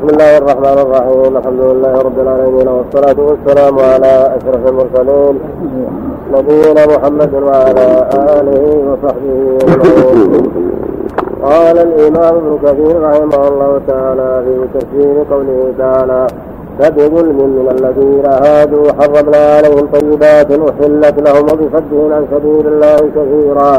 بسم الله الرحمن الرحيم. الحمد لله رب العالمين والصلاة والسلام على أشرف المرسلين. نبينا محمد وعلى آله وصحبه أجمعين قال الإمام ابن كثير رحمه الله تعالى في تفسير قوله تعالى فبظلم من الذين هادوا حرمنا عليهم طيبات أحلت لهم وبصدهم عن سبيل الله كثيرا.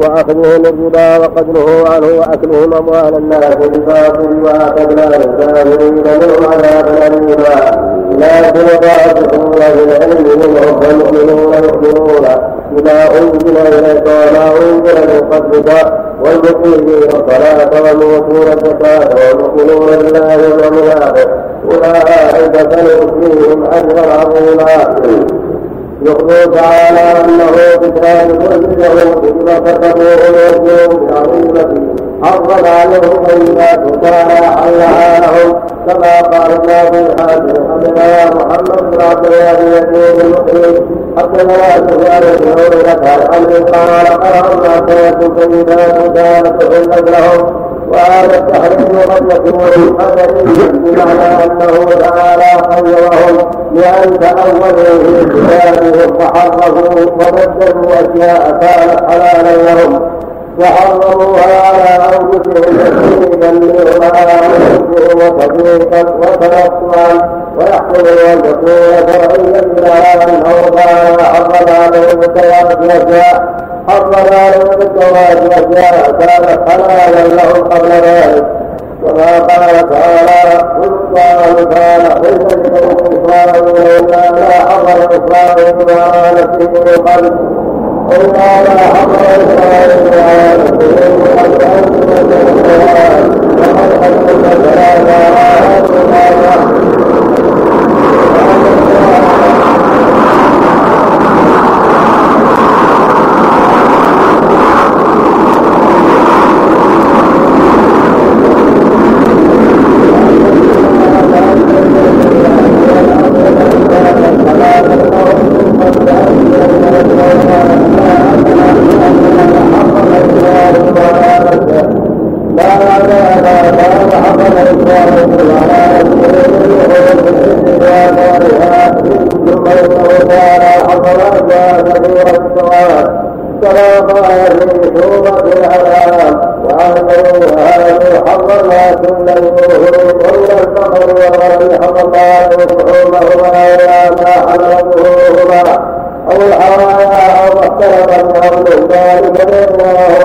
وأخذهم الربا وقد نهوا عنه وأكلهم أموال الناس بالباطل وأخذنا للكافرين منهم عذابا أليما لكن ضعفهم بالعلم منهم فالمؤمنون يؤمنون. بما أنزل إليك وما أنزل من قبلك والمقيمين الصلاة والمؤتون الزكاة والمؤمنون بالله الآخر أولئك سنؤتيهم أجرا عظيما. يخبر تعالى أنه بكان يهود بما كتبوه ويرجوه بعظيمته حرم عليهم طيبات كان حلها لهم. كما قال الله في الحاكم حدثنا محمد بن عبد الله يزيد المقيم حدثنا سفيان بن عيينة عن قال قرأنا سيكون طيبات كانت تحلت لهم وهذا التحريم قد يكون قدريا بمعنى أنه تعالى خيرهم لأن تاولوا في كتابهم فحرفوا وبدلوا اشياء كانت حلالا لهم. وحرموها على أنفسهم تكذيبا لهم وتصديقا وتنصرا ويحصل ان تكون شرعيا إلى انه تعالى حرم عليهم التوارث حرم عليهم الزواج اشياء كانت حلالا لهم قبل ذلك كما قال تعالى قل الله كان حلما لبني اسرائيل الا ما حرم اسرائيل ما نفسه قبل الا ما حرم اسرائيل ما نفسه قبل ان وقد ثلاث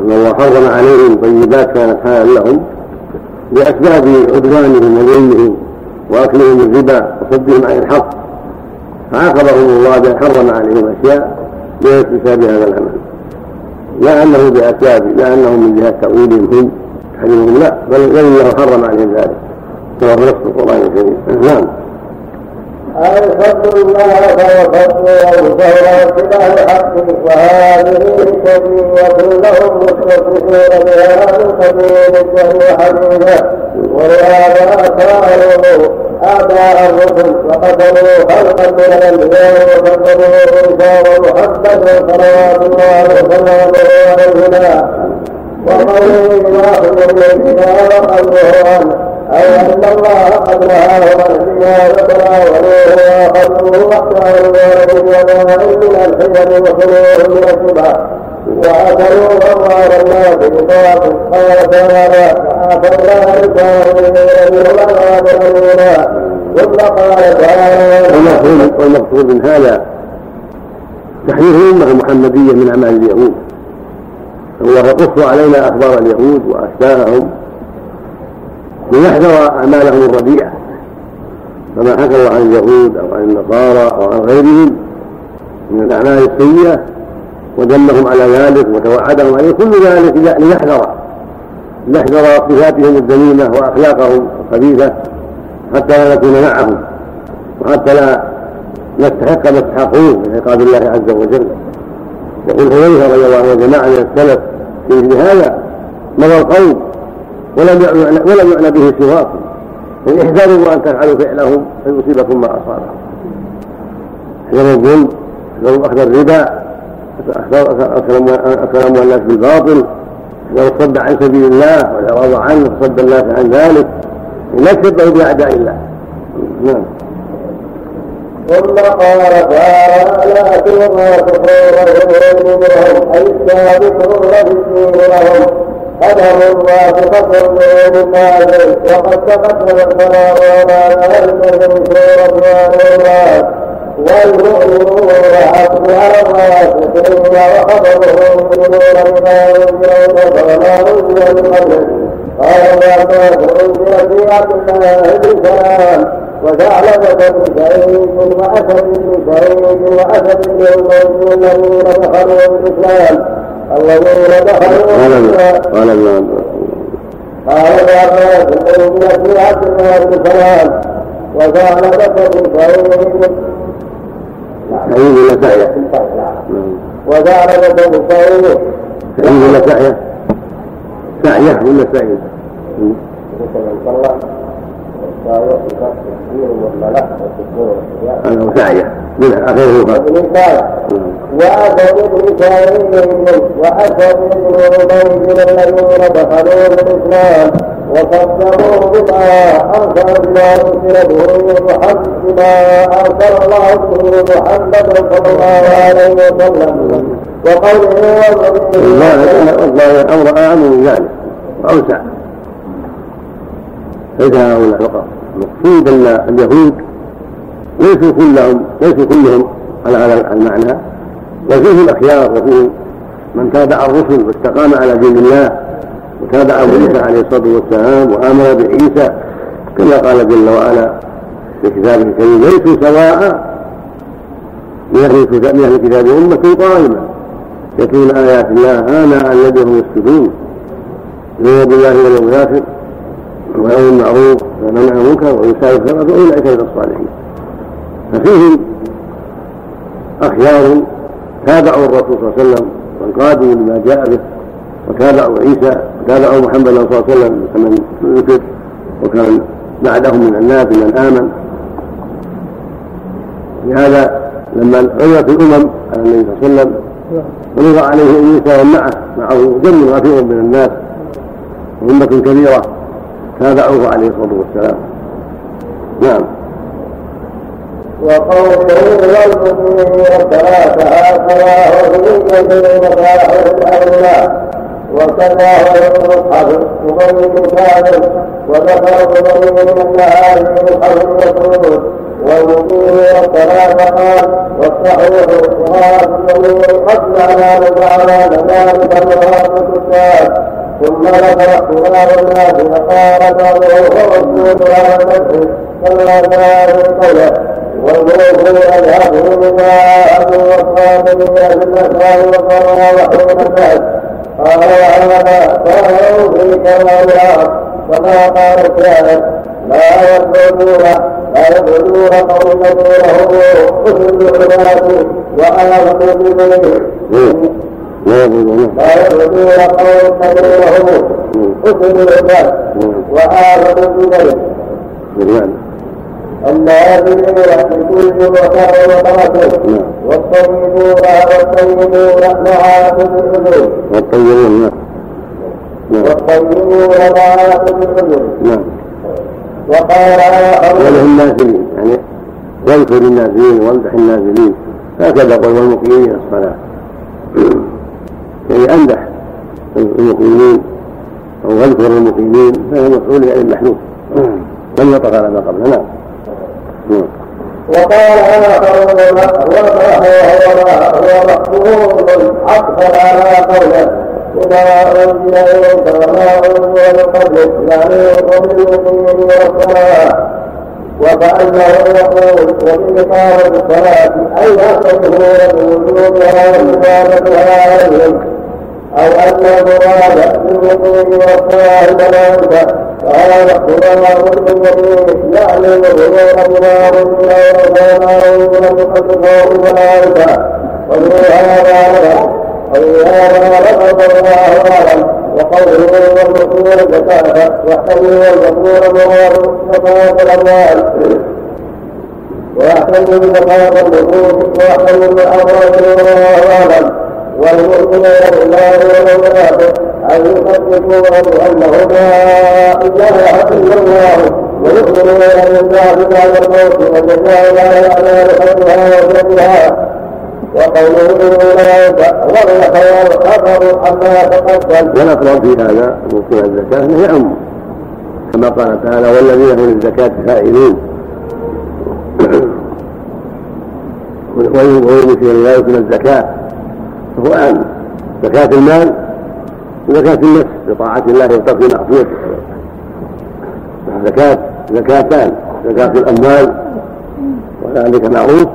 أن الله حرم عليهم طيبات كانت حالا لهم باسباب عدوانهم وظلمهم وأكلهم الربا وصدهم عن الحق. فعاقبهم الله بأن حرم عليهم أشياء باكتساب هذا العمل. لا أنه بأسباب لا أنه من جهة تأويلهم هم تحريمهم لا بل الله حرم عليهم ذلك. في نص القران الكريم نعم. أي فضل الله وفضل فهو اتباع الحق وهذه الشريعة لهم مستفيدون بها من قبيل الدهر حديثا ولهذا كانوا آباء الرسل وقتلوا خلقا من الأنبياء وقتلوا عيسى ومحمد صلوات الله وسلامه عليهما وقوله ياخذ اليمين وقلبه عنه أي أن الله قد عن الزنا وتناولوه وأخذوه واحتالوا ولد وما من الحجر وخلوه من الشبهة وأكلوا أموال الناس بباطل قال تعالى فأعطينا الكافرين العذاب أليما ثم قال تعالى والمقصود من هذا تحذير الأمة المحمدية من أعمال اليهود. الله يقص علينا أخبار اليهود وأشباههم. ليحذر أعمالهم الرديئة. كما حكى الله عن اليهود أو عن النصارى أو عن غيرهم من الأعمال السيئة ودلهم على ذلك وتوعدهم عليه. كل ذلك ليحذر. ليحذر صفاتهم الذميمة وأخلاقهم الخبيثة حتى لا نكون معهم وحتى لا نستحق ما يستحقون من عقاب الله عز وجل. يقول حذيفة رضي الله عنه جماعة من السلف في مثل هذا مضى القوم ولم يعنى ولم يعنى به سواكم إن احذروا أن تفعلوا فعلهم فيصيبكم ما أصابهم. احذروا الظلم احذروا اخذ الربا اكل اموال الناس بالباطل. احذروا الصد عن سبيل الله والاعراض عنه وصد الناس عن ذلك. لا تشبهوا بأعداء الله. نعم. ثم قال تعالى تلقى كفورهم منهم أي السابقون بالدين لهم. قدر واثقة من الناس وقد تقدم على ذلك من سورة آل والمؤمنون حقها الراسخين وخبرهم يؤمنون بما ينزل فما أنزل من قبله قال يا أنزل في عبد الله بن سلام وثعلبة سعيد وأسد سعيد وأسد الموت الذين دخلوا الإسلام الذين دخلوا قال الله قال يا أنزل في عبد الله بن سلام وثعلبة بن سعيد سعيد ولا سعية؟ وثعلبة بن سعيد سعيد ولا سعية؟ سعية ولا سعيد؟ سعية من أخيه وأسد بن سعيد وأسد بن عبيد الذين دخلوا بما أرسل أرسل به محمد بما أرسل الله به محمد صلى الله عليه وسلم وقوله والله الأمر أعم من ذلك وأوسع ليس هؤلاء فقط المقصود أن اليهود ليسوا كلهم ليسوا كلهم على هذا المعنى. وفيه الأخيار وفيه من تابع الرسل واستقام على دين الله وتابع موسى عليه الصلاة والسلام وامن بعيسى كما قال جل وعلا في كتابه الكريم ليسوا سواء من أهل الكتاب أمة قائمة. يتلون آيات الله آناء الليل هم يسجدون. يؤمنون بالله واليوم الآخر. ويأمر المعروف وينهى عن المنكر ويساعد الخيرات فأولئك من الصالحين. ففيهم أخيار تابعوا الرسول صلى الله عليه وسلم وانقادوا لما جاء به وتابعوا عيسى وتابعوا محمد صلى الله عليه وسلم كمن ذكر وكان بعدهم من الناس من آمن لهذا لما غيرت الأمم على النبي صلى الله عليه وسلم ونظر عليه عيسى ومعه معه جن غفير من الناس وأمة كبيرة. تابعوه عليه الصلاة والسلام. نعم. وقوله والمؤمنين هكذا وفي كثير مصالح الأولى وكذا هو المصحف أبي بن كامل وذكر أبي من أن هذه مصحف الرسول والمؤمنين الثلاثة قال والصحيح وهذا الذي قد معناه تعالى ذلك المراد الكتاب ثم ذكر اختلاف الناس فقال بعضه ورسول على نفسه كما كان قوله والموت اذهبه بما ابو وصاب من أهل الاسرار وقرا وحول الناس قال وهذا كانوا في كمال الأرض كما قال الشاعر لا يخرجون لا يخرجون قوم دونه أهل العباد وأنا لا يبغون لا حسن العباد والطيبون والطيبون والطيبون نعم والطيبون نعم وقال ولهم نازلين يعني واذكر النازلين وامدح النازلين. هكذا قول المقيمين الصلاة. يعني امدح المقيمين أو أذكر المقيمين فهو مفعول يعني المحمود لم يطق على ما قبله نعم. وقال آخرون هو مقبول عطفا على قوله وما أنزل إليك وما أنزل من قبلك يعني وبالمؤمنين والصلاة وكأنه يقول وبإقامة الصلاة أي أخذه وجودها وعبادتها عليهم أو أن المراد بالوقوف والصلاة الملائكة قال خلاف المؤمنين يعلم ظهور الله من وكانه من المخلفه الملائكه وفي هذا وفي هذا لقد الله اعلم وقوله والمسؤول زكاة يحتمل والمسؤول مراد زكاة الأموال ويحتمل زكاة النفوس ويحتمل الأموال والله أعلم والمؤمنون بالله والمؤمنات أن يصدقون بأنه لا إله إلا الله ويؤمنون بالله بعد الموت والجزاء لا يعلم لحبها وجدها وقوله أولئك ضل خير خبر عما تقدم. والأقرب في هذا موقع الزكاة أنه يعم كما قال تعالى والذين هم للزكاة فاعلون ويمشي لا يؤتون الزكاة عام زكاة المال وزكاة النفس بطاعة الله وترك معصيته. زكاة زكاتان زكاة الأموال وذلك معروف.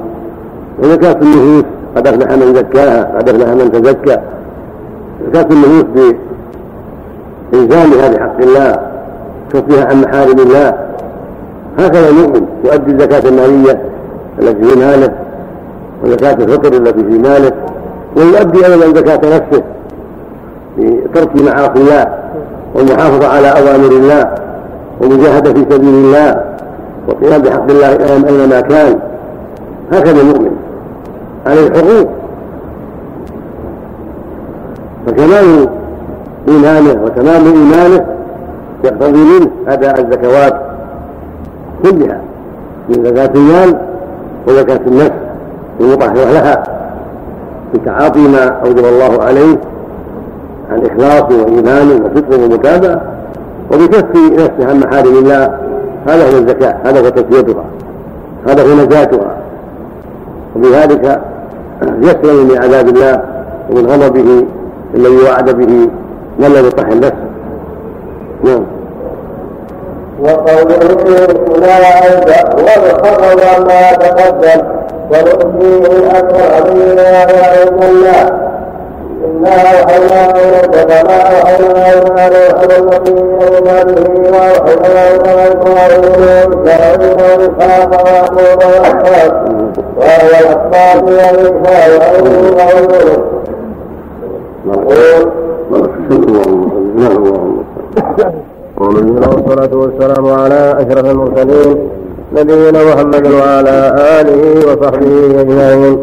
وزكاة النفوس قد أفلح من زكاها قد أفلح من تزكى. زكاة النفوس بإلزامها بحق الله كفها عن محارم الله. هكذا المؤمن يؤدي الزكاة المالية التي في ماله وزكاة الفطر التي في ماله. ويؤدي أيضا زكاة نفسه بترك معاصي الله والمحافظة على أوامر الله والمجاهدة في سبيل الله والقيام بحق الله أينما كان. هكذا المؤمن عليه حقوق فكمال إيمانه وتمام إيمانه يقتضي منه أداء الزكوات كلها من زكاة المال وزكاة النفس المطهرة لها. بتعاطي ما أوجب الله عليه عن إخلاص وإيمان وصدق ومتابعة وبكف نفسه عن محارم الله هذا هو الزكاة هذا هو تسويتها هذا هو نجاتها. وبذلك يسلم من عذاب الله ومن غضبه الذي وعد به من لم يطهر نفسه؟ نعم. وقوله أولئك والخبر ما تقدم ونؤتيه أكثر مما يعلم الله إنا أوحينا إليك كما أوحينا إلى نوح والنبي وأمته وأوحينا إلى إبراهيم وإسرائيل وإسحاق ويعقوب والأسباط وهو الأسباط وعيسى وأيوب ويونس نقول والصلاة والسلام على أشرف المرسلين نبينا محمد وعلى آله وصحبه أجمعين.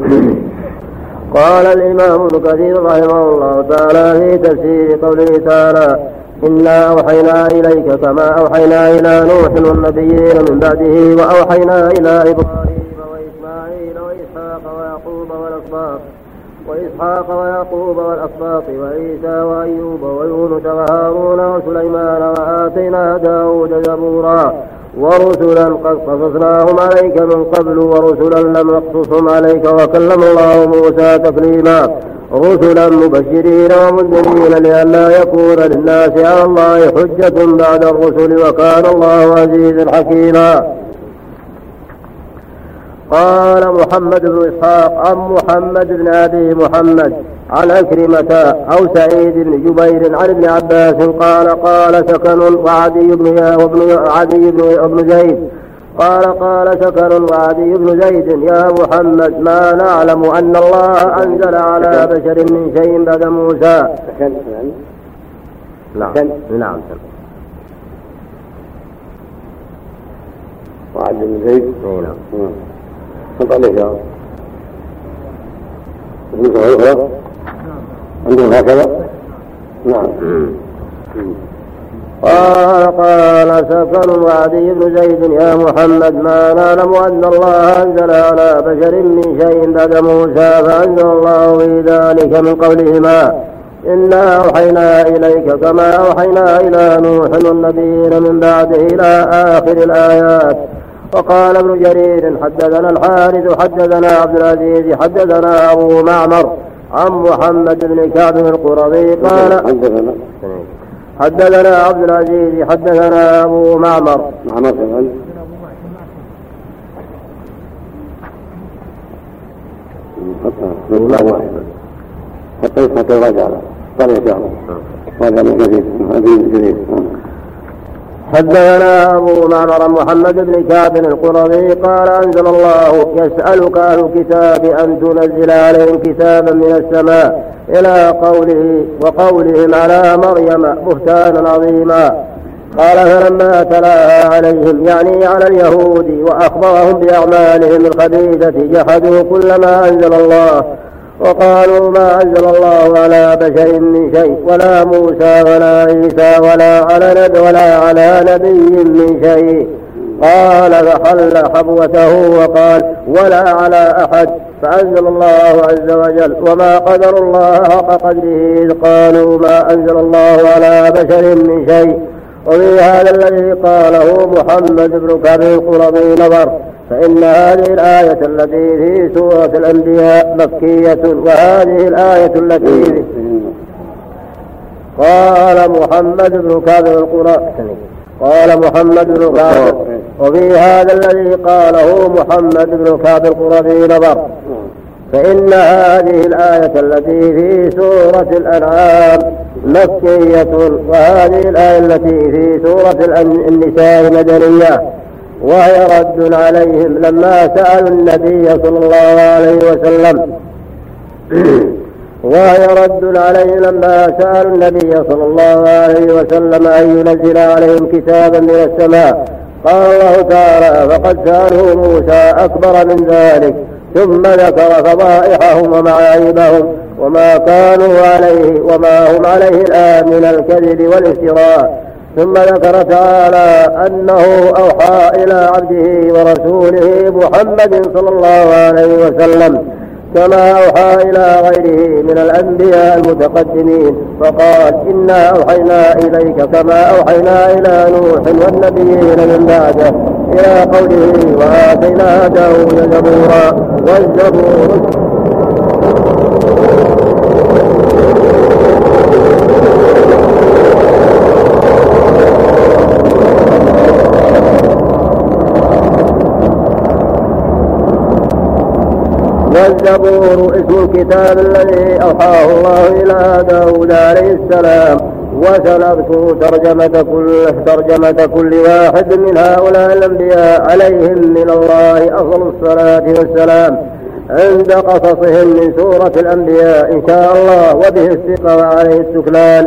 قال الإمام ابن كثير رحمه الله تعالى في تفسير قوله تعالى إنا أوحينا إليك كما أوحينا إلى نوح والنبيين من بعده وأوحينا إلى إبراهيم وإسماعيل وإسحاق ويعقوب والأسباط وإسحاق ويعقوب والأسباط وعيسى وأيوب ويونس وهارون وسليمان وآتينا داود زبورا ورسلا قد قصصناهم عليك من قبل ورسلا لم نقصصهم عليك وكلم الله موسى تكليما رسلا مبشرين ومنذرين لئلا يكون للناس على الله حجة بعد الرسل وكان الله عزيزا حكيما قال محمد بن إسحاق عن محمد بن أبي محمد عن أكرمة أو سعيد بن جبير عن ابن عباس قال قال سكن وعدي بن وابن عدي بن زيد. قال قال سكن وعدي بن زيد. يا محمد ما نعلم أن الله أنزل على بشر من شيء بعد موسى. نعم. نعم. وعدي بن زيد. نعم. حط عليه يا رب عندهم هكذا نعم قال قال سكن وعدي بن زيد يا محمد ما نعلم أن الله أنزل على بشر من شيء بعد موسى فأنزل الله في ذلك من قولهما إنا أوحينا إليك كما أوحينا إلى نوح والنبيين من بعده إلى آخر الآيات وقال ابن جرير حدثنا الحارث حدثنا عبد العزيز حدثنا أبو معمر عن محمد بن كعب القرظي قال حدثنا. حدثنا عبد العزيز حدثنا أبو معمر. معمر حتى حتى رجع طلع شهر هذا من هذه من جديد. حدثنا أبو معمر محمد بن كعب القرظي قال أنزل الله يسألك أهل الكتاب أن تنزل عليهم كتابا من السماء إلى قوله وقولهم على مريم بهتانا عظيما. قال فلما تلاها عليهم يعني على اليهود وأخبرهم بأعمالهم الخبيثة جحدوا كل ما أنزل الله وقالوا ما أنزل الله على بشر من شيء ولا موسى ولا عيسى ولا على نبي ولا على نبي من شيء. قال فحل حبوته وقال ولا على أحد فأنزل الله عز وجل. وما قدر الله حق قدره إذ قالوا ما أنزل الله على بشر من شيء. وفي هذا الذي قاله محمد بن كعب القرظي نظر. فإن هذه الآية التي في سورة الأنبياء مكية وهذه الآية التي قال محمد بن كعب القرظي قال محمد بن كعب وفي هذا الذي قاله محمد بن كعب القرظي نظر. فإن هذه الآية التي في سورة الأنعام مكية وهذه الآية التي في سورة النساء مدنية وهي رد عليهم لما سألوا النبي صلى الله عليه وسلم. وهي رد عليهم لما سألوا النبي صلى الله عليه وسلم أن ينزل عليهم كتابا من السماء. قال الله تعالى فقد سأله موسى أكبر من ذلك ثم ذكر فضائحهم ومعايبهم وما كانوا عليه وما هم عليه الآن من الكذب والافتراء ثم ذكر تعالى أنه أوحى إلى عبده ورسوله محمد صلى الله عليه وسلم كما أوحى إلى غيره من الأنبياء المتقدمين فقال إنا أوحينا إليك كما أوحينا إلى نوح والنبيين من بعده إلى قوله وآتينا داود زبورا والزبور والزبور اسم الكتاب الذي أوحاه الله إلى داود عليه السلام وسنذكر ترجمة كل ترجمة كل واحد من هؤلاء الأنبياء عليهم من الله أفضل الصلاة والسلام. عند قصصهم من سورة الأنبياء إن شاء الله وبه الثقة وعليه السكلان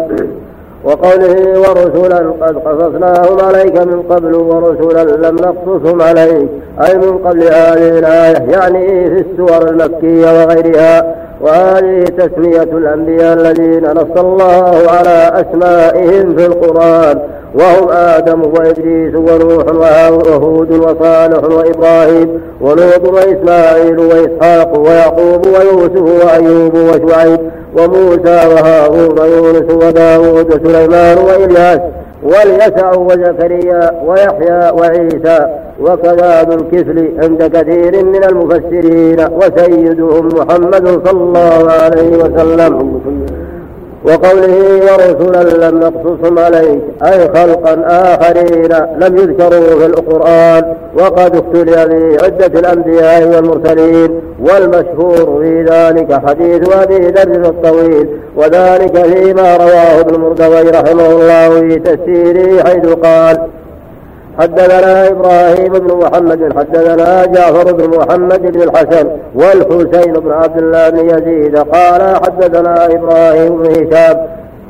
وقوله ورسلا قد قصصناهم عليك من قبل ورسلا لم نقصصهم عليك أي من قبل هذه الآية يعني في السور المكية وغيرها. وهذه تسمية الأنبياء الذين نص الله على أسمائهم في القرآن. وهم آدم وإدريس ونوح وهود وصالح وإبراهيم ولوط وإسماعيل وإسحاق ويعقوب ويوسف وأيوب وشعيب وموسى وهارون ويونس وداود وسليمان وإلياس واليسع وزكريا ويحيى وعيسى وكذا ذو الكفل عند كثير من المفسرين وسيدهم محمد صلى الله عليه وسلم. وقوله ورسلا لم نقصصهم عليك أي خلقا آخرين لم يذكروا في القرآن وقد اختلي في عدة الأنبياء والمرسلين والمشهور في ذلك حديث أبي ذر الطويل وذلك فيما رواه ابن مردوي رحمه الله في تفسيره حيث قال حدثنا إبراهيم بن محمد حدثنا جعفر بن محمد بن الحسن والحسين بن عبد الله بن يزيد قال حدثنا إبراهيم بن هشام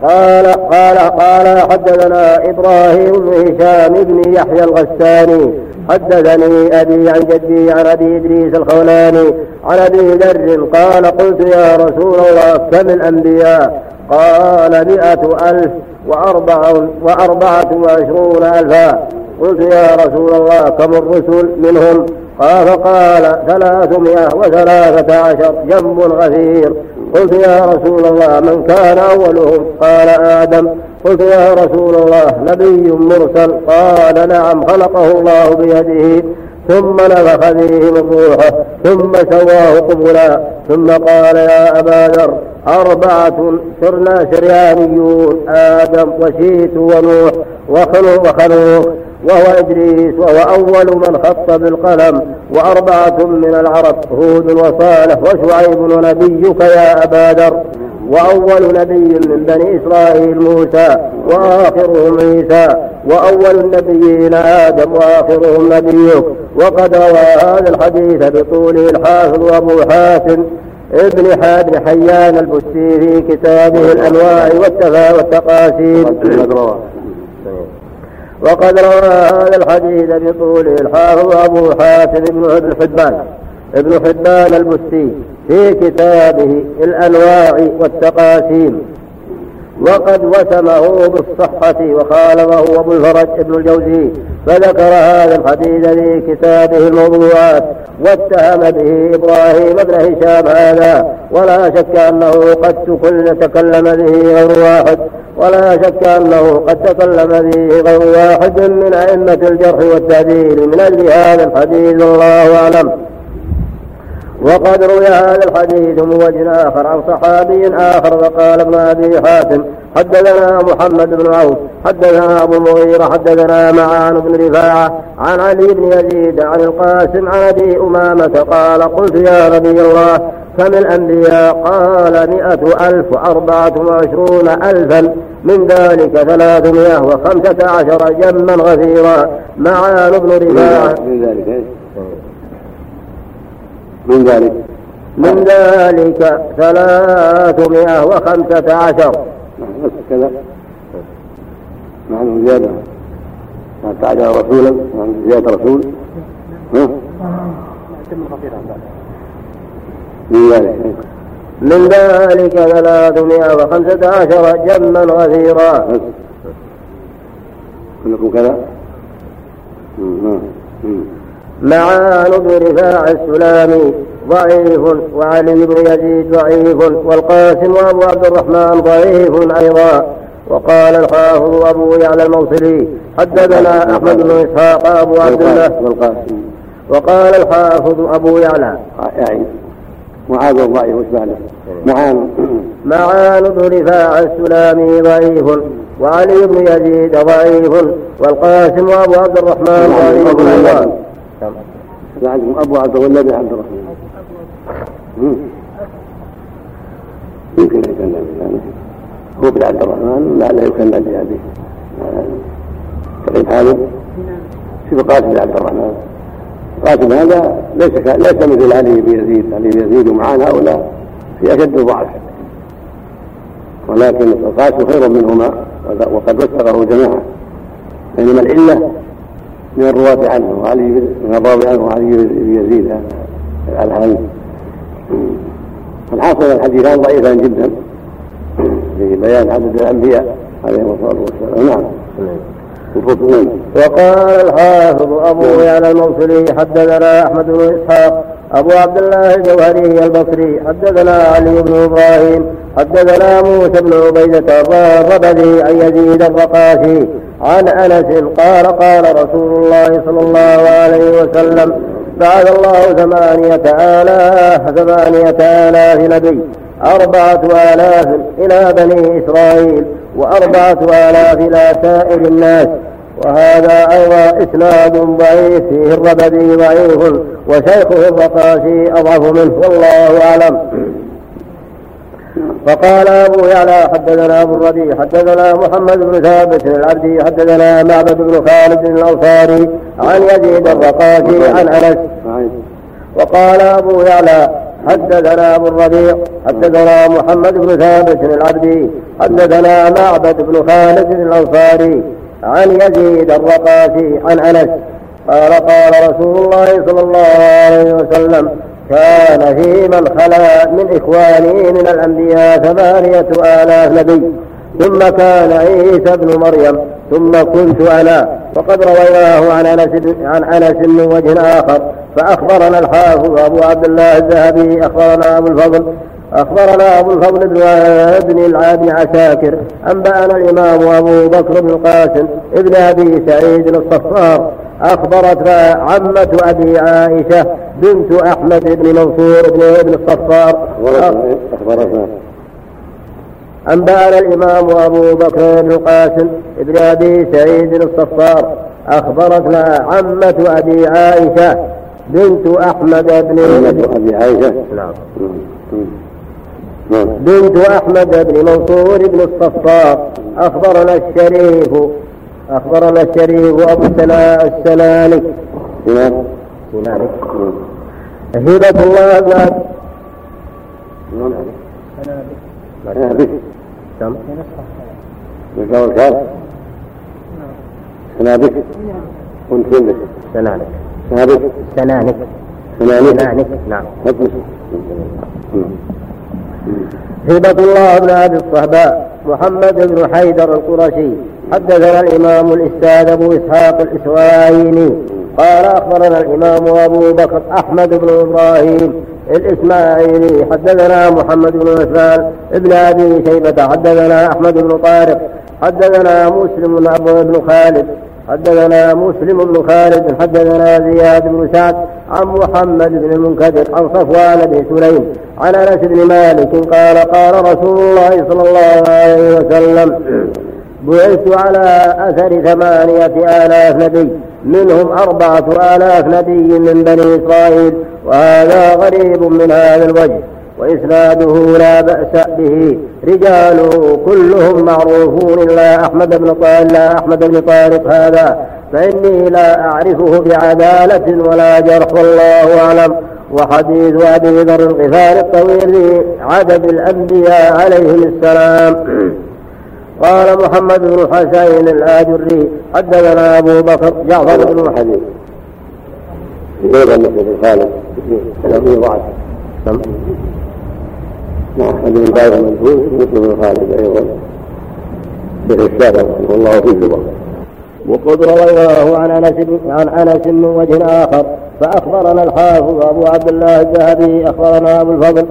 قال قال قال حدثنا إبراهيم بن هشام بن يحيى الغساني حدثني أبي عن جدي عن أبي إدريس الخولاني عن أبي ذر قال قلت يا رسول الله كم الأنبياء؟ قال مئة ألف وأربع وأربعة وعشرون ألفا. قلت يا رسول الله كم الرسل منهم؟ قال فقال ثلاثمائة وثلاثة عشر جنب غفير. قلت يا رسول الله من كان أولهم؟ قال آدم. قلت يا رسول الله نبي مرسل. قال نعم خلقه الله بيده. ثم نفخ فيه من روحه ثم سواه قبلا. ثم قال يا أبا ذر أربعة سرنا سريانيون آدم وشيت ونوح وخلوق وخلوق وهو إدريس وهو أول من خط بالقلم وأربعة من العرب هود وصالح وشعيب ونبيك يا أبا ذر وأول نبي من بني إسرائيل موسى وآخرهم عيسى وأول النبيين آدم وآخرهم نبيك. وقد روى هذا الحديث بطوله الحافظ أبو حاتم ابن حاد حيان البستي في كتابه الأنواع والتقاسيم. وقد روى هذا الحديث بطوله الحافظ أبو حاتم بن حبان ابن حبان البستي في كتابه الأنواع والتقاسيم. وقد وسمه بالصحة وخالفه أبو الفرج ابن الجوزي فذكر هذا الحديث في كتابه الموضوعات واتهم به إبراهيم بن هشام هذا ولا شك أنه قد تكلم به غير واحد. ولا شك أنه قد تكلم به غير واحد من أئمة الجرح والتعديل من أجل هذا الحديث الله أعلم. وقد روي هذا الحديث من وجه آخر عن صحابي آخر وقال ابن أبي حاتم حدثنا محمد بن عوف حدثنا أبو المغيرة حدثنا معان بن رفاعة عن علي بن يزيد عن القاسم عن أبي أمامة قال قلت يا نبي الله كم الأنبياء قال مئة ألف وأربعة وعشرون ألفا من ذلك ثلاثمائة وخمسة عشر جما غفيرا. معان بن رفاعة من ذلك؟ من ذلك من ذلك؟ ثلاثمائة وخمسة عشر. كذا. معنى زيادة. ما تعالى رسولا. معنى زيادة رسول. ها؟ من ذلك من ذلك ثلاثمائة وخمسة عشر جما غفيرا كلكم كذا. معان بن رفاع السلامي ضعيف وعلي بن يزيد ضعيف والقاسم وابو عبد الرحمن ضعيف أيضا. وقال الحافظ أبو يعلى الموصلي حدثنا أحمد بن إسحاق أبو عبد الله. والقاسم. وقال الحافظ أبو يعلى. يعني. معاذ الضعيف وش بعده؟ معان معان بن رفاع السلامي ضعيف وعلي بن يزيد ضعيف والقاسم وابو عبد الرحمن ضعيف. أيضا بعدهم أبو عبد الله بن عبد الرحمن. يمكن يكن به هو بن عبد الرحمن لعله يكن بأبيه سعيد حامد في قاسم بن عبد الرحمن. قاسم هذا ليس ليس مثل علي بن يزيد. علي بن يزيد ومعان هؤلاء في أشد الضعف. ولكن القاسم خير منهما وقد وثقه جماعة بينما العلة من الرواة عنه وعلي من الراوي عنه علي بن يزيد الحديث الحاصل الحديثان ضعيفان جدا في بيان عدد الأنبياء عليهم الصلاة والسلام. نعم. وقال الحافظ أبو يعلى الموصلي حدثنا أحمد بن إسحاق أبو عبد الله الجوهري البصري حدثنا علي بن إبراهيم حدثنا موسى بن عبيدة الربذي عن يزيد الرقاشي عن أنس قال قال رسول الله صلى الله عليه وسلم بعث الله ثمانية آلاف ثمانية آلاف نبي أربعة آلاف إلى بني إسرائيل وأربعة آلاف إلى سائر الناس. وهذا أيضا إسناد ضعيف فيه الربدي ضعيف وشيخه الرقاشي أضعف منه والله أعلم. فقال أبو يعلى حدثنا أبو الربيع حدثنا محمد بن ثابت العبدي حدثنا معبد بن خالد الأنصاري عن يزيد الرقاشي عن أنس. وقال أبو يعلى حدثنا أبو الربيع حدثنا محمد بن ثابت العبدي حدثنا معبد بن خالد الأنصاري عن يزيد الرقاشي عن أنس قال قال رسول الله صلى الله عليه وسلم كان في من خلا من إخواني من الأنبياء ثمانية آلاف نبي. ثم كان عيسى بن مريم. ثم كنت أنا. وقد رويناه عن أنس عن أنس من وجه آخر. فأخبرنا الحافظ أبو عبد الله الذهبي أخبرنا أبو الفضل أخبرنا أبو الفضل بن العاد عساكر أنبأنا الإمام أبو بكر بن القاسم ابن أبي سعيد الصفار أخبرتنا عمة أبي عائشة بنت أحمد بن منصور بن ابن الصفار. أخبرتنا. أنبأنا الإمام أبو بكر بن القاسم ابن أبي سعيد الصفار أخبرتنا عمة أبي عائشة بنت أحمد بن أبي عائشة؟ نعم. بنت أحمد بن منصور بن الصفار. أخبرنا الشريف أخبرنا الشريف أبو سنا السنانك نعم. نعم هبة الله بن نعم سنابك كم؟ سنابك كنت سنانك سنابك سنانك سنانك سنانك نعم. هبة الله بن أبي الصهباء محمد بن حيدر القرشي. حدثنا الإمام الأستاذ أبو إسحاق الإسرائيلي. قال أخبرنا الإمام أبو بكر أحمد بن إبراهيم الإسماعيلي. حدثنا محمد بن عثمان بن أبي شيبة. حدثنا أحمد بن طارق. حدثنا مسلم أبو بن خالد. حدثنا مسلم بن خالد. حدثنا زياد بن سعد عن محمد بن المنكدر عن صفوان بن سليم. عن أنس بن مالك قال قال رسول الله صلى الله عليه وسلم بعثت على أثر ثمانية آلاف نبي منهم أربعة آلاف نبي من بني إسرائيل وهذا غريب من هذا الوجه وإسناده لا بأس به رجاله كلهم معروفون إلا أحمد بن طارق إلا أحمد بن طارق هذا فإني لا أعرفه بعدالة ولا جرح والله أعلم. وحديث أبي ذر الغفار الطويل لعدد الأنبياء عليهم السلام. قال محمد بن حسين الآجري حدثنا أبو بكر جعفر بن حديث غير مثل خالد في ضعف أحد بن باز المنفوذ مسلم بن خالد أيضا شيخ الشافعي رحمه الله في الجبر وقد رواه عن أنس عن أنس من وجه آخر فأخبرنا الحافظ أبو عبد الله الذهبي أخبرنا أبو الفضل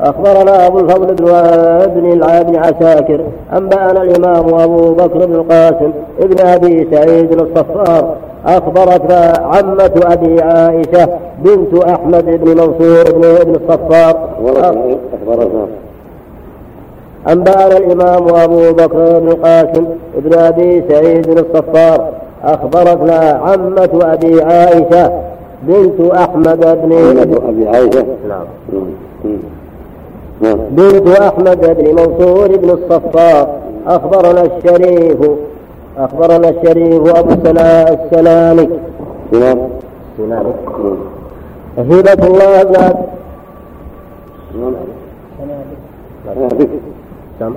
أخبرنا أبو الفضل بن ابن بن عساكر أنبأنا الإمام أبو بكر بن القاسم ابن أبي سعيد الصفار أخبرتنا عمة أبي عائشة بنت أحمد بن منصور بن ابن الصفار. اخبرتنا أنبأنا الإمام أبو بكر بن القاسم بن أبي سعيد الصفار أخبرتنا عمة أبي عائشة بنت أحمد بن أبي عائشة؟ نعم. نعم. بنت أحمد بن منصور بن الصفار أخبرنا الشريف أخبرنا الشريف أبو سنا السلامك نعم. هبة الله بن كم؟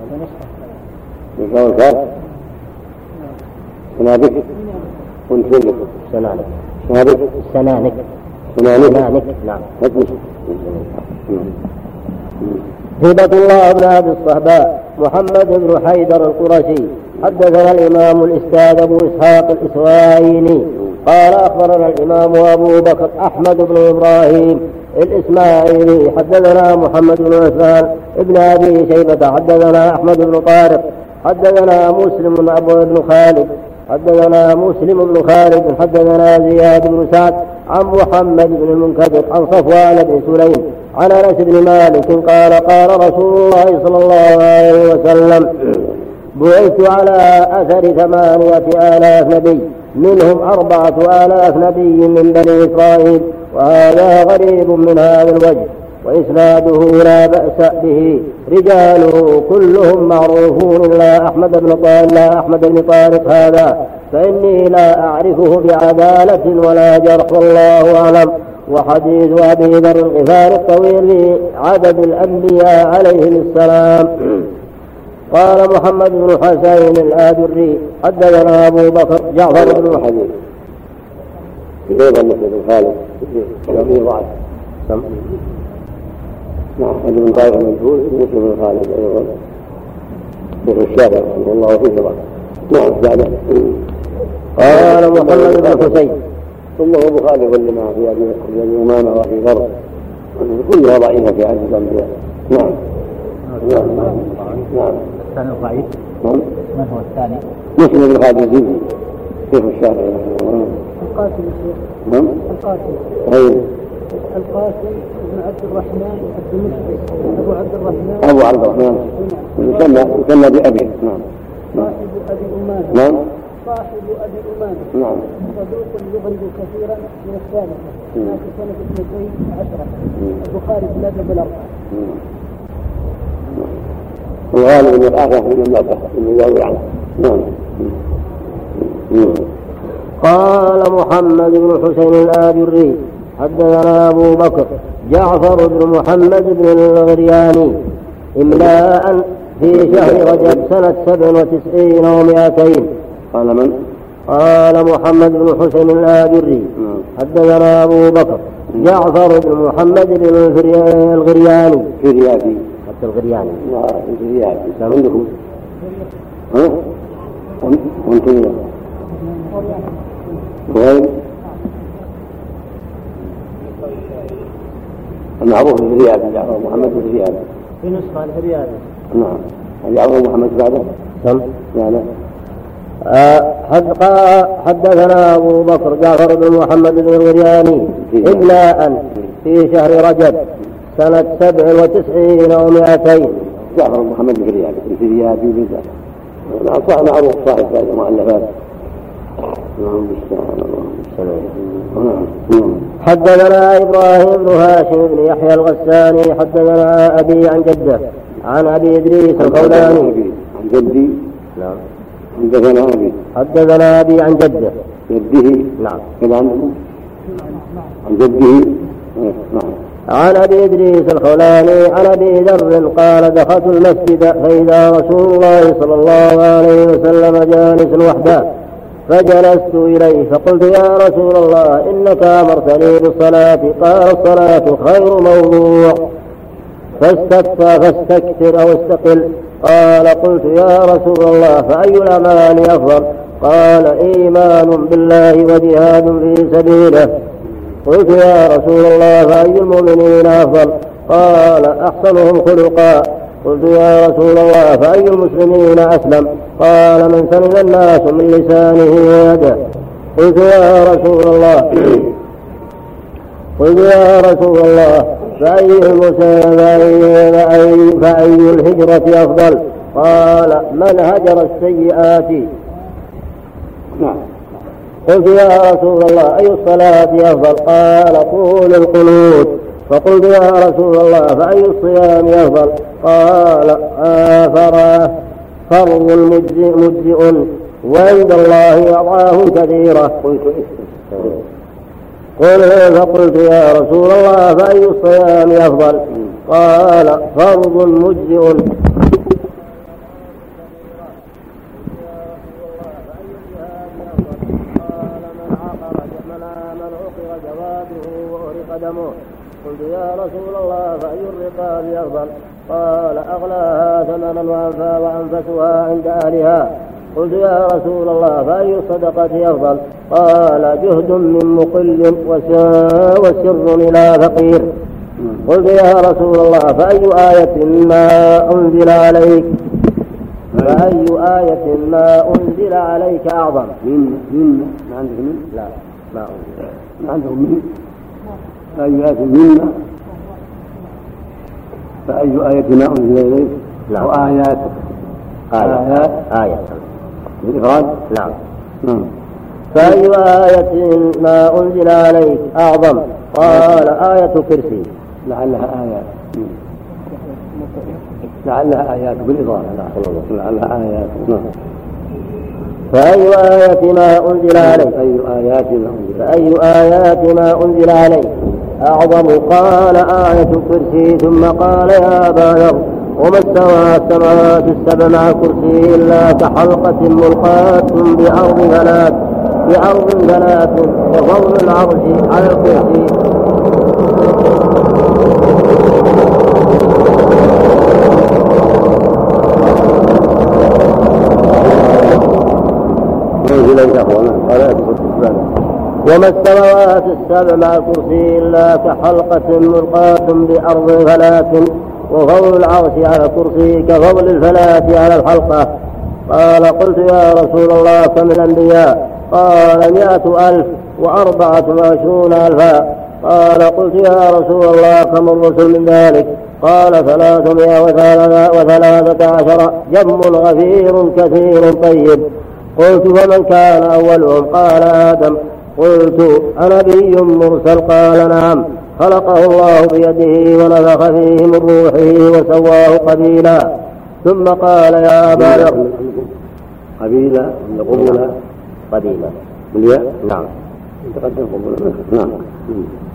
نقول كاف سنابك عندك سنانك سنابك سنانك سنانك نعم. هبة الله بن أبي الصهباء محمد بن حيدر القرشي. حدثنا الإمام الأستاذ أبو إسحاق الإسرائيلي قال أخبرنا الإمام أبو بكر أحمد بن إبراهيم الإسماعيلي حدثنا محمد بن عثمان ابن أبي شيبة حدثنا أحمد بن طارق حدثنا مسلم بن أبو بن خالد حدثنا مسلم بن خالد حدثنا زياد بن سعد عن محمد بن المنكدر عن صفوان بن سليم عن أنس بن مالك قال قال رسول الله صلى الله عليه وسلم بعثت على أثر ثمانية آلاف نبي منهم أربعة آلاف نبي من بني إسرائيل وهذا غريب من هذا الوجه وإسناده لا بأس به. رجاله كلهم معروفون إلا أحمد بن طارق إلا أحمد بن طارق هذا. فإني لا أعرفه بعدالة ولا جرح والله أعلم. وحديث أبي ذر الغفار الطويل لعدد الأنبياء عليهم السلام. قال محمد بن حسين الآجري حدثنا أبو بكر جعفر بن الحديث أيضا مثل خالد في ضعف مع أحد بن طارق المنفوذ مسلم بن خالد أيضا شيخ الشافعي رحمه الله في ضعف نعم بعد قال محمد بن حسين. ثم هو مخالف لما في أبي أمامة وفي ذر. كلها ضعيفه في عدد الانبياء نعم. نعم. نعم. الثاني ضعيف. نعم. من هو الثاني؟ مسلم بن خالد الجزي شيخ الشافعي رحمه الله. القاسم. نعم. القاسم. اي القاسم بن عبد الرحمن المشرك أبو عبد الرحمن. أبو عبد الرحمن. يسمى يسمى بابيه نعم. صاحب أبي أمامة. نعم. صاحب أبي أمامة. نعم. صدوق يغرب كثيرا من الثالثه مم. مات سنة اثنتين عشرة. البخاري في الأدب الأربعة. الغالب أن الاخره من المعتق من يروي عنه نعم. قال محمد بن حسين الآجري حدثنا أبو بكر جعفر بن محمد بن الغرياني إملاء في شهر رجب سنة سبع وتسعين ومائتين. قال من؟ قال محمد بن حسين الآجري نعم. حدثنا أبو بكر جعفر بن محمد بن الغرياني. في رياضي حتى الغرياني. رياضي عندكم؟ ها؟ وأنتم وين؟ المعروف رياض جعفر محمد رياض في نسخة الهرياني نعم. جعفر محمد بعده؟ لا لا آه، حد حدثنا أبو بكر جعفر بن محمد بن الغرياني إملاء في شهر رجب سنة سبع وتسعين ومائتين. جعفر محمد في رياض في رياض في رياض نعم معروف صاحب المؤلفات نعم بالسلام نعم نعم حدثنا إبراهيم بن هاشم بن يحيى الغساني حدثنا أبي عن جده عن أبي إدريس الخولاني عن جدي نعم. حدثنا أبي. حدثنا أبي عن جده. جده؟ نعم. عن جده؟ نعم. عن أبي إدريس الخولاني عن أبي ذر قال دخلت المسجد فإذا رسول الله صلى الله عليه وسلم جالس وحده فجلست إليه فقلت يا رسول الله إنك أمرتني بالصلاة قال الصلاة خير موضوع. فاستكفى فاستكثر أو استقل. قال قلت يا رسول الله فأي الاعمال أفضل؟ قال إيمان بالله وجهاد في سبيله. قلت يا رسول الله فأي المؤمنين أفضل؟ قال أحسنهم خلقا. قلت يا رسول الله فأي المسلمين أسلم؟ قال من سلم الناس من لسانه ويده. قلت يا رسول الله قلت يا رسول الله فأي فأي, فأي الهجرة أفضل؟ قال من هجر السيئات؟ نعم. قلت يا رسول الله أي الصلاة أفضل؟ قال طول القنوت. فقلت يا رسول الله فأي الصيام أفضل؟ قال آثر فرض مجزئ, وعند الله أضعاه كثيرة. قلت قل فقلت يا رسول الله فأي الصيام أفضل؟ قال فرض مجزئ. قلت يا رسول الله فأي الرقاب أفضل؟ قال أغلاها ثمنا وأنفى وأنفسها عند أهلها. قلت يا رسول الله فأي الصدقة أفضل؟ قال جهد من مقل وسر إلى فقير. قلت يا رسول الله فأي آية ما أنزل عليك؟ فأي آية ما أنزل عليك أعظم؟ من من ما عندك من؟ لا ما أنزل. ما عندكم من؟ فأي آية منا فأي آية ما أنزل إليك؟ نعم. وآيات آية. آيات. آية. بالإفراد نعم. نعم. فأي آية ما أنزل عليك أعظم؟ قال آية الكرسي لعلها آيات. لعلها آيات بالإضافة. لعلها آيات. نعم. فأي آية ما أنزل عليك؟ أي آيات ما أنزل فأي آيات ما أنزل عليك؟ أعظم. قال آية الكرسي ثم قال يا أبا ذر وما استوى السماوات السبع مع الكرسي إلا كحلقة ملقاة بأرض ثلاث بأرض ثلاث وفضل العرش على الكرسي أنزل إليك أخوانا قال آية الكرسي وما السماوات السبع مع الكرسي إلا كحلقة ملقاة بأرض فلاة وفضل العرش على الكرسي كفضل الفلاة على الحلقة. قال قلت يا رسول الله كم الأنبياء؟ قال مئة ألف وأربعة وعشرون ألفا. قال قلت يا رسول الله كم الرسل من ذلك؟ قال ثلاثمائة وثلاثة عشر. جم غفير كثير طيب. قلت فمن كان أولهم؟ قال آدم. قلت أنبي مرسل قال نعم. خلقه الله بيده ونفخ فيه من روحه وسواه قبيلا. ثم قال يا أبا ذر قبيلة قبولة قبيلة بالياء نعم. تقدم قبولة نعم.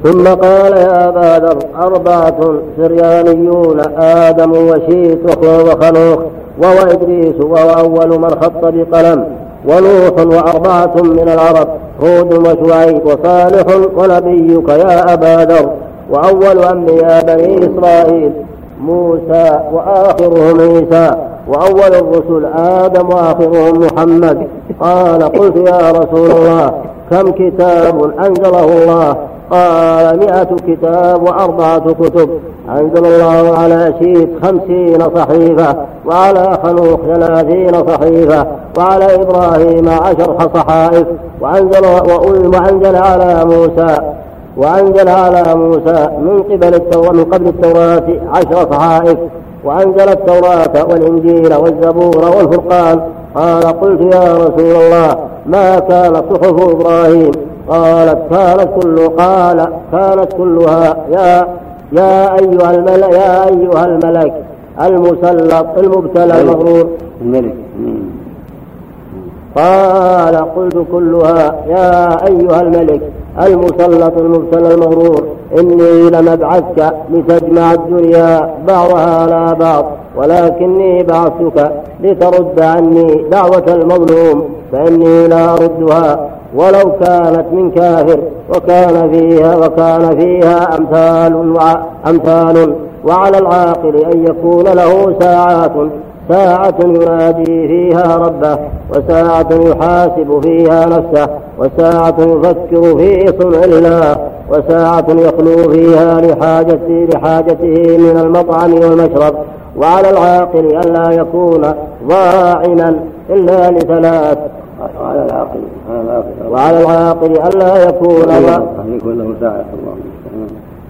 ثم قال يا أبا ذر أربعة سريانيون آدم وشيت وخنوخ وهو إدريس وهو أول من خط بقلم ونوح وأربعة من العرب. هود وشعيب وصالح ونبيك يا أبا ذر وأول أنبياء بني إسرائيل موسى وآخرهم عيسى وأول الرسل آدم وآخرهم محمد. قال قلت يا رسول الله كم كتاب أنزله الله؟ قال مئة كتاب وأربعة كتب. أنزل الله على شيت خمسين صحيفة وعلى خلوق ثلاثين صحيفة وعلى إبراهيم عشر صحائف وأنزل, وأنزل على موسى وأنزل على موسى من قبل التوراة من قبل التوراة عشر صحائف. وأنزل التوراة والإنجيل والزبور والفرقان. قال قلت يا رسول الله ما كانت صحف إبراهيم؟ قالت كانت كل قال كانت كلها يا يا أيها الملك يا أيها الملك المسلط المبتلى المغرور. الملك. قال قلت كلها يا أيها الملك المسلط المبتلى المغرور إني لم أبعثك لتجمع الدنيا بعضها على بعض ولكني بعثتك لترد عني دعوة المظلوم فإني لا أردها ولو كانت من كافر وكان فيها وكان فيها أمثال أمثال وعلى العاقل أن يكون له ساعات ساعة ينادي فيها ربه وساعة يحاسب فيها نفسه وساعة يفكر في صنع الله وساعة يخلو فيها لحاجته لحاجته من المطعم والمشرب. وعلى العاقل ألا يكون ضاعنا إلا لثلاث. وعلى العاقل وعلى العاقل ألا يكون أن يكون له ساعة الله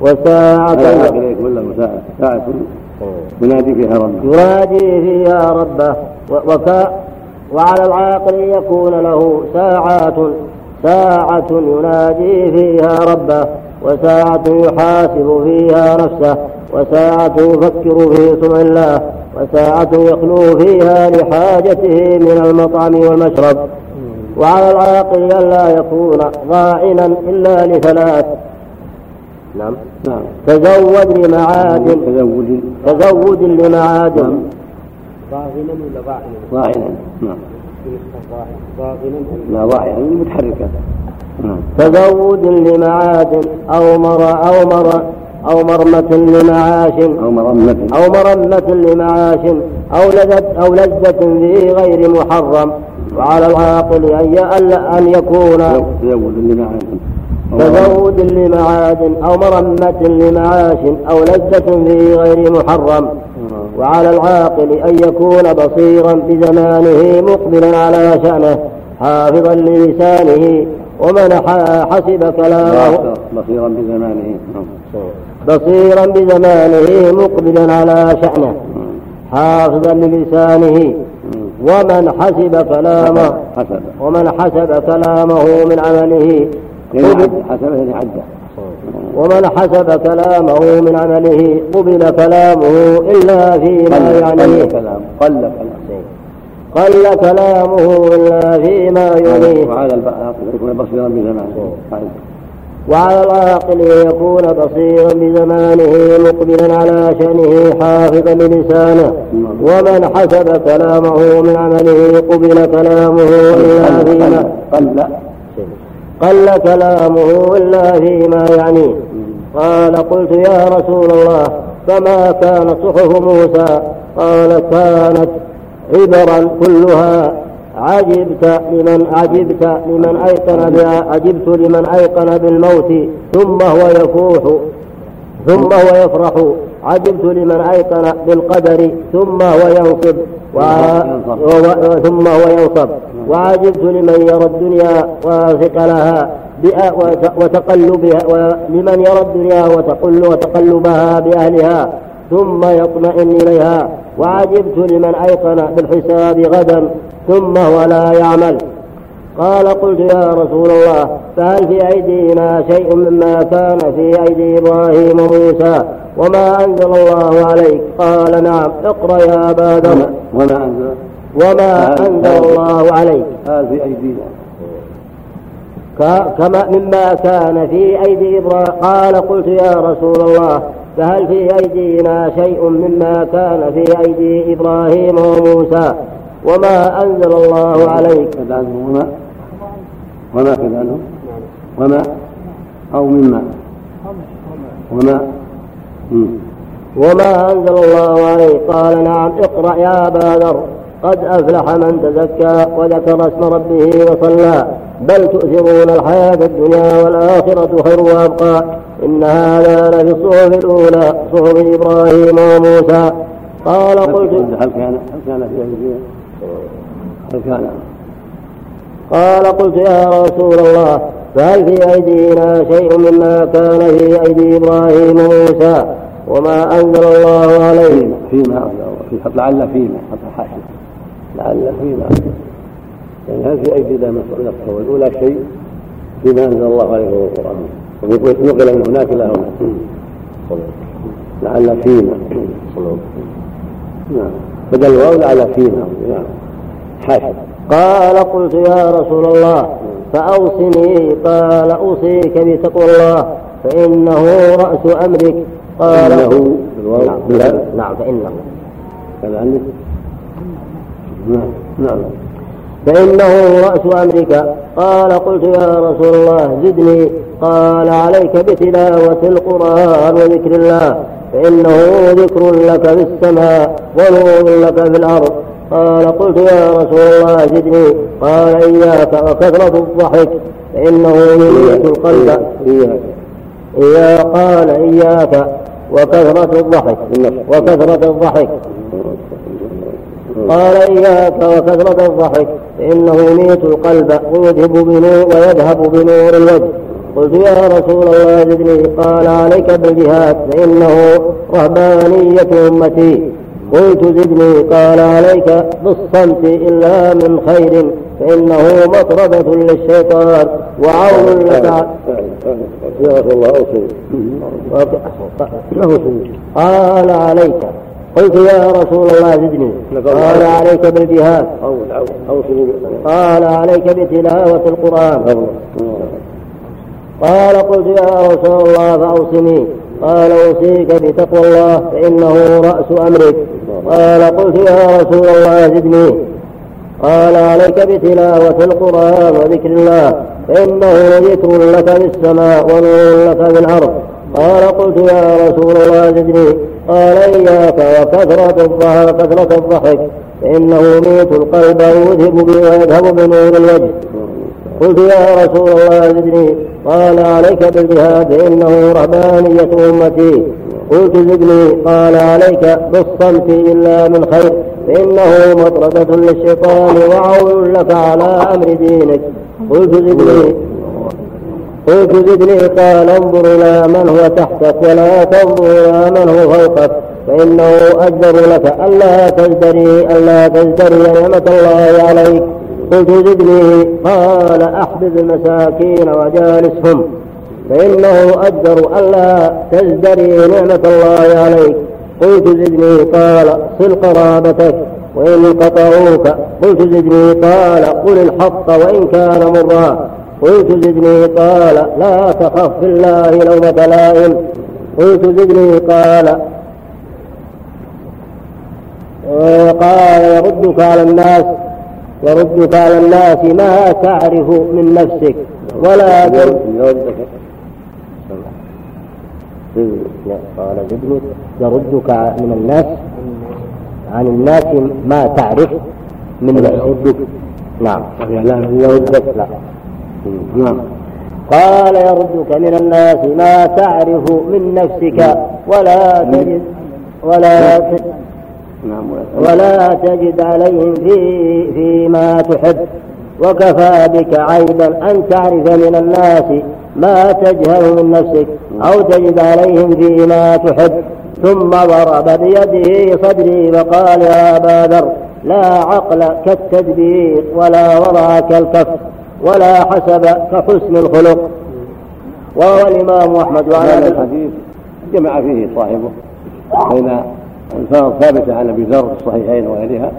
وساعة يكون له ساعة ساعة ينادي فيها ربه. ينادي فيها ربه. وكا وعلى العاقل يكون له ساعات ساعة ينادي فيها ربه وساعة يحاسب فيها نفسه وساعة يفكر في صنع الله وساعة يخلو فيها لحاجته من المطعم والمشرب. وعلى العاقل ألا يكون ضاعنا إلا لثلاث نعم. نعم تزود لمعاد تزود. تزود لمعاد ضاغنا ولا ضاعنا؟ ضاعنا نعم. ضاغنا لا ضاعنا متحركة. نعم. تزود لمعاد أو مر أو مر أو مرمة لمعاش. أو مرمة. أو مرمة لمعاش. أو لذة أو لذة في غير محرم. وعلى العاقل أن أن يكون. تزود لمعاد تزود لمعاد أو مرمة لمعاش أو لذة في غير محرم. وعلى العاقل أن يكون بصيرا بزمانه مقبلا على شأنه حافظا للسانه ومن حسب كلامه. بصيرا بزمانه. بصيرا بزمانه مقبلا على شأنه حافظا للسانه. ومن حسب كلامه ومن حسب كلامه من عمله. قبل عد حسب عدة ومن حسب كلامه من عمله قبل كلامه إلا فيما قل يعنيه كلام قل كلام قل كلامه إلا فيما يعنيه وهذا البعض يكون بصيرا بزمانه. وعلى العاقل يكون بصيرا بزمانه مقبلا على شأنه حافظا للسانه. ومن حسب كلامه من عمله قبل كلامه إلا فيما قل. قل كلامه إلا فيما يعنيه قال قلت يا رسول الله فما كانت صحف موسى؟ قال كانت عبرا كلها. عجبت لمن عجبت لمن أيقن عجبت لمن أيقن بالموت. ثم هو يفوح ثم هو يفرح. عجبت لمن أيقن بالقدر ثم هو ينصب. و... و... ثم هو ينصب. وعجبت لمن يرى الدنيا بأ... وت... وتقلبها ولمن يرى الدنيا وتقل وتقلبها بأهلها ثم يطمئن إليها. وعجبت لمن أيقن بالحساب غدا ثم هو لا يعمل. قال قلت يا رسول الله فهل في أيدينا شيء مما كان في أيدي إبراهيم وموسى وما أنزل الله عليك؟ قال نعم اقرأ يا أبا وما أنزل؟ وما أنزل الله عليك. قال في أيدينا كما مما كان في أيدي إبراهيم قال قلت يا رسول الله فهل في أيدينا شيء مما كان في أيدي إبراهيم وموسى؟ وما أنزل الله عليك. وما وما كذلك وما أو مما. وما وما أنزل الله عليه قال نعم اقرأ يا أبا ذر. قد أفلح من تزكى وذكر اسم ربه وصلى. بل تؤثرون الحياة الدنيا والآخرة خير وأبقى. إن هذا لفي الصحف الأولى صحف إبراهيم وموسى. قال قلت هل كان هل كان في هل كان قال قلت يا رسول الله فهل في أيدينا شيء مما كان في أيدي إبراهيم وموسى؟ وما أنزل الله عليه. فيما في لعل فيما حتى حاشا لعل فيما يعني هل في أيدينا من الصحوة الأولى شيء فيما أنزل الله عليه وهو القرآن. نقل من هناك إلى هناك لعل فيما. نعم. بدل الواو لعل فيما. نعم. حاشا. قال قلت يا رسول الله فأوصني. قال أوصيك بتقوى الله فإنه رأس أمرك. قال إنه نعم, نعم فإنه. كذا عندك؟ نعم. نعم. فإنه رأس أمرك. قال قلت يا رسول الله زدني. قال عليك بتلاوة القرآن وذكر الله فإنه ذكر لك في السماء ونور لك في الأرض. قال قلت يا رسول الله زدني. قال إياك وكثرة الضحك فإنه يميت القلب. إياك. إيا قال إياك وكثرة الضحك. وكثرة الضحك. قال إياك وكثرة الضحك فإنه يميت القلب ويذهب بنور ويذهب بنور الوجه قلت يا رسول الله زدني قال عليك بالجهاد فإنه رهبانية أمتي قلت زدني قال عليك بالصمت إلا من خير فإنه مطردة للشيطان وعون لك يا رسول الله قال عليك قلت يا رسول الله زدني. قال عليك بالجهاد. قال عليك بتلاوة القرآن. قال قلت يا رسول الله فأوصني. قال أوصيك بتقوى الله فإنه رأس أمرك. قال قلت يا رسول الله زدني. قال عليك بتلاوة القرآن وذكر الله فإنه ذكر لك في السماء ونور لك في الأرض. قال قلت يا رسول الله زدني. قال إياك وكثرة الضحك كثرة الضحك. فإنه يميت القلب ويذهب ويذهب بنور الوجه. قلت يا رسول الله زدني. قال عليك بالجهاد فإنه رهبانية أمتي. قلت زدني. قال عليك بالصمت إلا من خير. فإنه مطردة للشيطان وعون لك على أمر دينك. قلت زدني. قلت زدني قال انظر إلى من هو تحتك ولا تنظر إلى من هو فوقك فإنه أجدر لك ألا تزدري ألا تزدري نعمة الله عليك. قلت زدني قال أحبب المساكين وجالسهم فإنه أجدر ألا تزدري نعمة الله عليك. قلت زدني قال صل قرابتك وإن قطعوك. قلت زدني قال قل الحق وإن كان مرا قلت زدني قال لا تخف في الله لومة لائم قلت زدني قال. قال يردك على الناس يردك على الناس ما تعرف من نفسك ولا يردك. قال زدني يردك من الناس عن الناس ما تعرف من نفسك. نعم. يردك لا. قال يردك من الناس ما تعرف من نفسك ولا تجد ولا تجد نعم. ولا تجد عليهم في فيما تحب. وكفى بك عيبا أن تعرف من الناس ما تجهل من نفسك أو تجد عليهم فيما تحب. ثم ضرب بيده صدري وقال يا أبا ذر لا عقل كالتدبير ولا ورع كالكف ولا حسب كحسن الخلق. وروى الإمام أحمد وعن هذا الحديث جمع فيه صاحبه بين ألفاظ ثابتة عن أبي ذر في الصحيحين وغيرها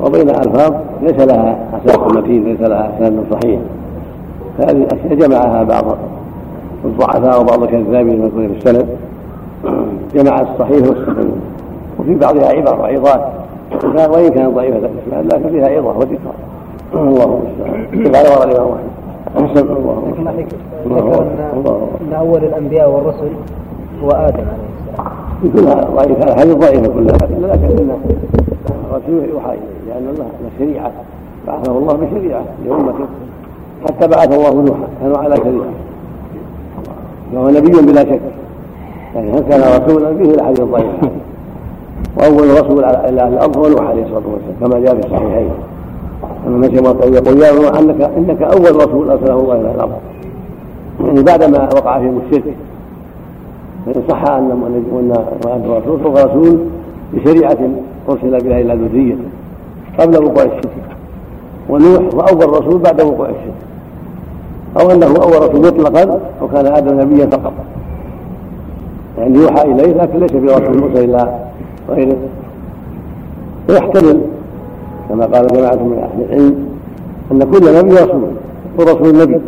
وبين ألفاظ ليس لها أساس متين ليس لها أسناد صحيح. فهذه الأشياء جمعها بعض الضعفاء وبعض الكذابين من كل السند. جمع الصحيح والسقيم وفي بعضها عبر وعظات وإن كانت ضعيفة لكن فيها عظة وذكر. الله المستعان قال ورد الإمام أحمد أحسن الله ذكر أن أول الأنبياء والرسل هو آدم عليه السلام. كلها ضعيفة هذه ضعيفة كلها لكن إن الرسول يوحى إليه لأن الله شريعة بعثه الله بشريعة لأمته حتى بعث الله نوحا كانوا على شريعة وهو نبي بلا شك يعني هل كان رسولا به الحديث ضعيف واول رسول أهل الأرض هو نوح عليه الصلاه والسلام كما جاء في الصحيحين ان النبي يقول يا نوح انك أنك أول رسول أرسله الله إلى الأرض. يعني بعدما وقع فيهم الشرك فإن صح أن أن الرسول فهو رسول بشريعة أرسل بها إلى ذريته قبل وقوع الشرك. ونوح هو أول رسول بعد وقوع الشرك. أو أنه أول رسول مطلقا وكان آدم نبيا فقط. يعني يوحى إليه لكن ليس في رسول موسى إلا غيره. ويحتمل كما قال جماعة من أهل العلم أن كل نبي رسول ورسول نبي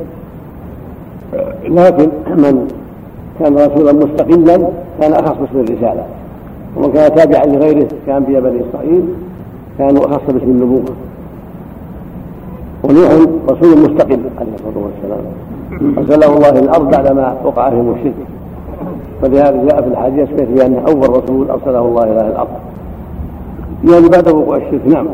لكن من كان رسولا مستقلا كان أخص باسم الرسالة. ومن كان تابعا لغيره كأنبياء بني إسرائيل كانوا أخص باسم النبوة. ونوح رسول مستقل عليه الصلاة والسلام. أرسله الله إلى الأرض بعدما وقع فيهم الشرك. ولهذا جاء في الحديث بأنه أول رسول أرسله الله إلى الأرض. يعني بعد وقوع الشرك نعم.